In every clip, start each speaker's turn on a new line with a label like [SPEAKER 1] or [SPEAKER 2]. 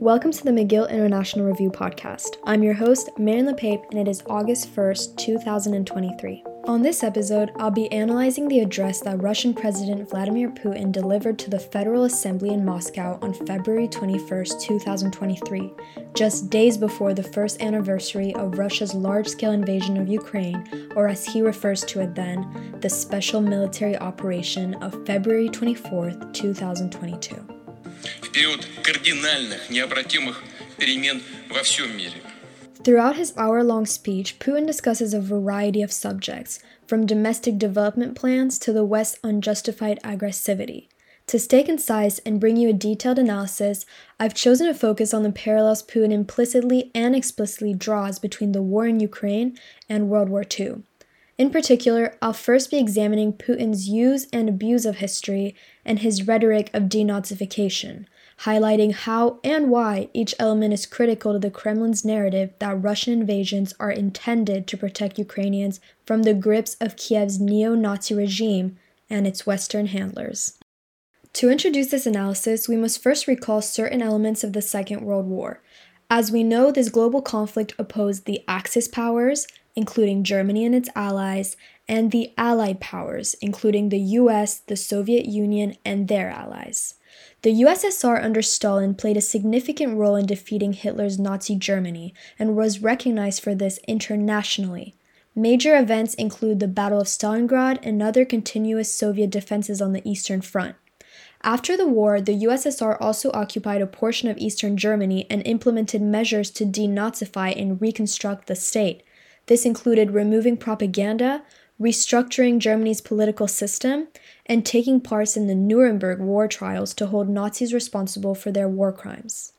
[SPEAKER 1] Welcome to the McGill International Review podcast. I'm your host, Marion Le Pape, and it is August 1st, 2023. On this episode, I'll be analyzing the address that Russian President Vladimir Putin delivered to the Federal Assembly in Moscow on February 21st, 2023, just days before the first anniversary of Russia's large scale invasion of Ukraine, or as he refers to it then, the Special Military Operation of February 24th, 2022 в период кардинальных, необратимых перемен во всем мире. Throughout his hour long speech, Putin discusses a variety of subjects, from domestic development plans to the West's unjustified aggressivity. To stay concise and bring you a detailed analysis, I've chosen to focus on the parallels Putin implicitly and explicitly draws between the war in Ukraine and World War II. In particular, I'll first be examining Putin's use and abuse of history and his rhetoric of denazification, highlighting how and why each element is critical to the Kremlin's narrative that Russian invasions are intended to protect Ukrainians from the grips of Kiev's neo Nazi regime and its Western handlers. To introduce this analysis, we must first recall certain elements of the Second World War. As we know, this global conflict opposed the Axis powers, including Germany and its allies, and the Allied powers, including the US, the Soviet Union, and their allies. The USSR under Stalin played a significant role in defeating Hitler's Nazi Germany and was recognized for this internationally. Major events include the Battle of Stalingrad and other continuous Soviet defenses on the Eastern Front. After the war, the USSR also occupied a portion of eastern Germany and implemented measures to denazify and reconstruct the state, this included removing propaganda, restructuring Germany's political system, and taking part in the Nuremberg war trials to hold Nazis responsible for their war crimes.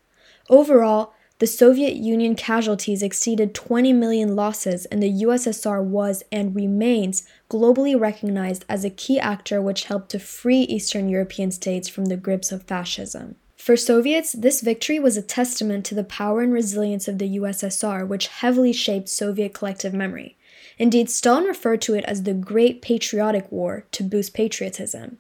[SPEAKER 1] Overall, the Soviet Union casualties exceeded 20 million losses, and the USSR was and remains globally recognized as a key actor which helped to free Eastern European states from the grips of fascism. For Soviets, this victory was a testament to the power and resilience of the USSR, which heavily shaped Soviet collective memory. Indeed, Stalin referred to it as the Great Patriotic War to boost patriotism.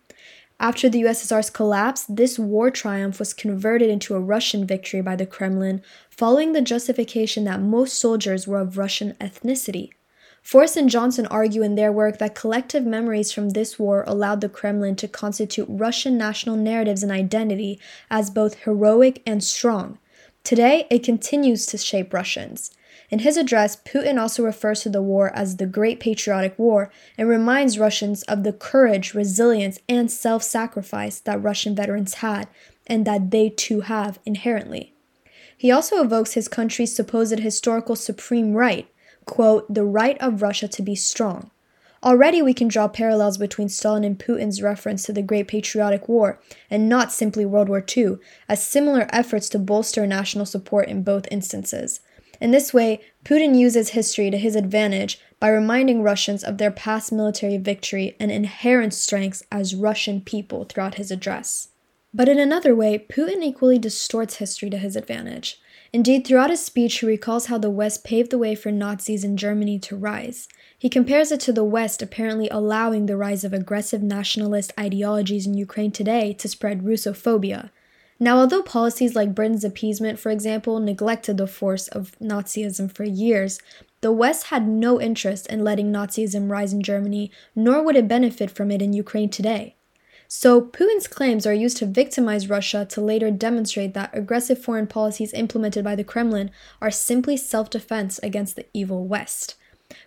[SPEAKER 1] After the USSR's collapse, this war triumph was converted into a Russian victory by the Kremlin, following the justification that most soldiers were of Russian ethnicity. Forrest and Johnson argue in their work that collective memories from this war allowed the Kremlin to constitute Russian national narratives and identity as both heroic and strong. Today, it continues to shape Russians. In his address, Putin also refers to the war as the Great Patriotic War and reminds Russians of the courage, resilience, and self sacrifice that Russian veterans had and that they too have inherently. He also evokes his country's supposed historical supreme right quote, the right of Russia to be strong. Already we can draw parallels between Stalin and Putin's reference to the Great Patriotic War and not simply World War II, as similar efforts to bolster national support in both instances. In this way, Putin uses history to his advantage by reminding Russians of their past military victory and inherent strengths as Russian people throughout his address. But in another way, Putin equally distorts history to his advantage. Indeed, throughout his speech, he recalls how the West paved the way for Nazis in Germany to rise. He compares it to the West apparently allowing the rise of aggressive nationalist ideologies in Ukraine today to spread Russophobia. Now, although policies like Britain's appeasement, for example, neglected the force of Nazism for years, the West had no interest in letting Nazism rise in Germany, nor would it benefit from it in Ukraine today. So, Putin's claims are used to victimize Russia to later demonstrate that aggressive foreign policies implemented by the Kremlin are simply self defense against the evil West.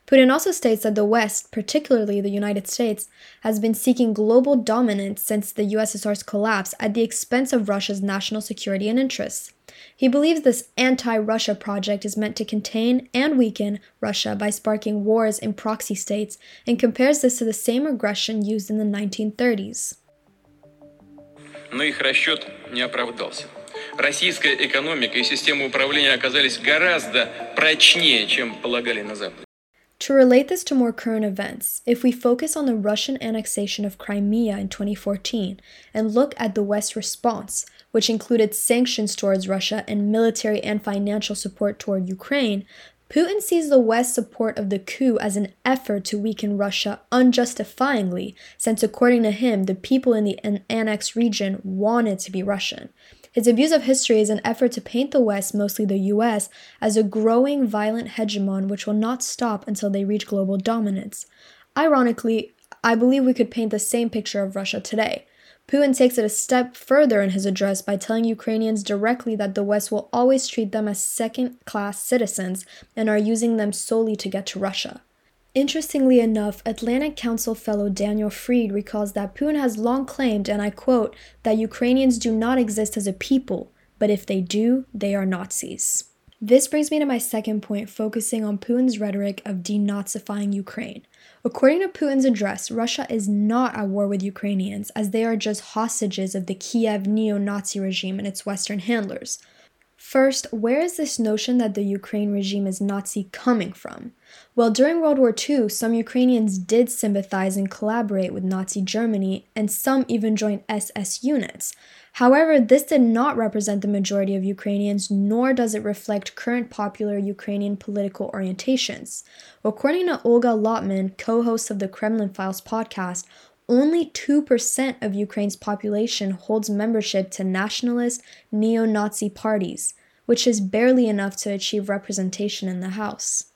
[SPEAKER 1] Putin also states that the West, particularly the United States, has been seeking global dominance since the USSR's collapse at the expense of Russia's national security and interests. He believes this anti Russia project is meant to contain and weaken Russia by sparking wars in proxy states and compares this to the same aggression used in the 1930s
[SPEAKER 2] но их расчет не оправдался. Российская экономика и система управления оказались гораздо прочнее, чем полагали на Западе.
[SPEAKER 1] To relate this to more current events, if we focus on the Russian annexation of Crimea in 2014 and look at the West's response, which included sanctions towards Russia and military and financial support toward Ukraine, Putin sees the West's support of the coup as an effort to weaken Russia unjustifiably, since according to him, the people in the annexed region wanted to be Russian. His abuse of history is an effort to paint the West, mostly the US, as a growing violent hegemon which will not stop until they reach global dominance. Ironically, I believe we could paint the same picture of Russia today. Putin takes it a step further in his address by telling Ukrainians directly that the West will always treat them as second class citizens and are using them solely to get to Russia. Interestingly enough, Atlantic Council fellow Daniel Fried recalls that Putin has long claimed, and I quote, that Ukrainians do not exist as a people, but if they do, they are Nazis. This brings me to my second point, focusing on Putin's rhetoric of denazifying Ukraine. According to Putin's address, Russia is not at war with Ukrainians, as they are just hostages of the Kiev neo Nazi regime and its Western handlers. First, where is this notion that the Ukraine regime is Nazi coming from? Well, during World War II, some Ukrainians did sympathize and collaborate with Nazi Germany, and some even joined SS units. However, this did not represent the majority of Ukrainians, nor does it reflect current popular Ukrainian political orientations. According to Olga Lautman, co host of the Kremlin Files podcast, only 2% of Ukraine's population holds membership to nationalist neo Nazi parties, which is barely enough to achieve representation in the House.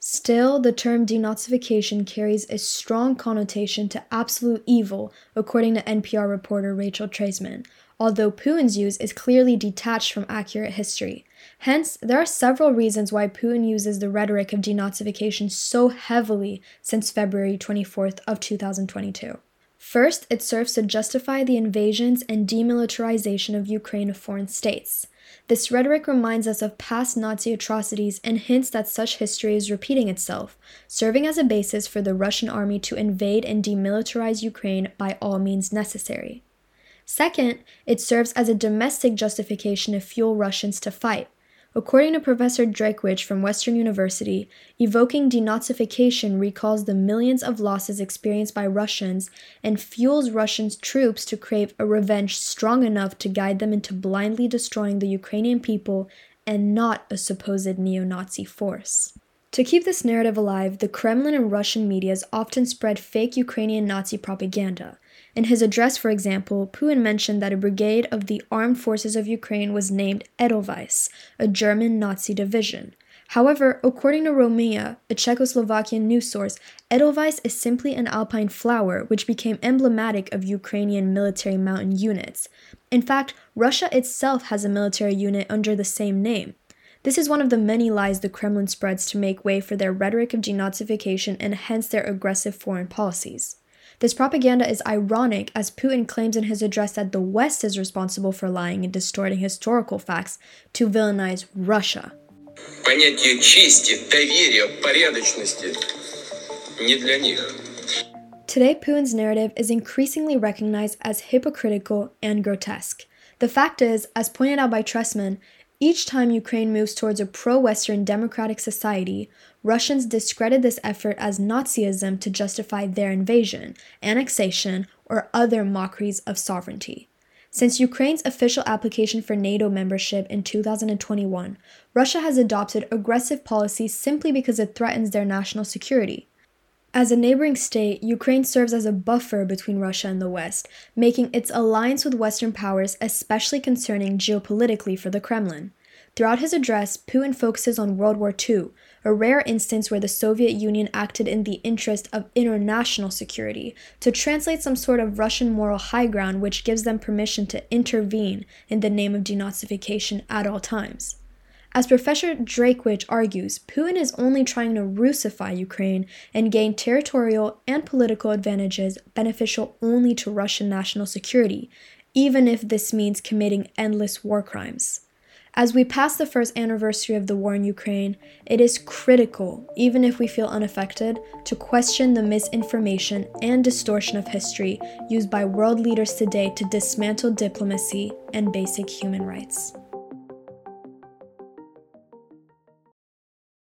[SPEAKER 1] Still, the term denazification carries a strong connotation to absolute evil, according to NPR reporter Rachel Treisman, although Putin's use is clearly detached from accurate history. Hence, there are several reasons why Putin uses the rhetoric of denazification so heavily since February 24th of 2022. First, it serves to justify the invasions and demilitarization of Ukraine of foreign states. This rhetoric reminds us of past Nazi atrocities and hints that such history is repeating itself, serving as a basis for the Russian army to invade and demilitarize Ukraine by all means necessary. Second, it serves as a domestic justification to fuel Russians to fight. According to Professor Drakewich from Western University, evoking denazification recalls the millions of losses experienced by Russians and fuels Russian troops to crave a revenge strong enough to guide them into blindly destroying the Ukrainian people and not a supposed neo Nazi force. To keep this narrative alive, the Kremlin and Russian medias often spread fake Ukrainian Nazi propaganda. In his address, for example, Putin mentioned that a brigade of the armed forces of Ukraine was named Edelweiss, a German Nazi division. However, according to Romea, a Czechoslovakian news source, Edelweiss is simply an alpine flower which became emblematic of Ukrainian military mountain units. In fact, Russia itself has a military unit under the same name. This is one of the many lies the Kremlin spreads to make way for their rhetoric of denazification and hence their aggressive foreign policies. This propaganda is ironic as Putin claims in his address that the West is responsible for lying and distorting historical facts to villainize Russia. Today, Putin's narrative is increasingly recognized as hypocritical and grotesque. The fact is, as pointed out by Treisman, each time Ukraine moves towards a pro Western democratic society, Russians discredit this effort as Nazism to justify their invasion, annexation, or other mockeries of sovereignty. Since Ukraine's official application for NATO membership in 2021, Russia has adopted aggressive policies simply because it threatens their national security. As a neighboring state, Ukraine serves as a buffer between Russia and the West, making its alliance with Western powers especially concerning geopolitically for the Kremlin. Throughout his address, Putin focuses on World War II, a rare instance where the Soviet Union acted in the interest of international security, to translate some sort of Russian moral high ground which gives them permission to intervene in the name of denazification at all times. As Professor Drakewich argues, Putin is only trying to Russify Ukraine and gain territorial and political advantages beneficial only to Russian national security, even if this means committing endless war crimes. As we pass the first anniversary of the war in Ukraine, it is critical, even if we feel unaffected, to question the misinformation and distortion of history used by world leaders today to dismantle diplomacy and basic human rights.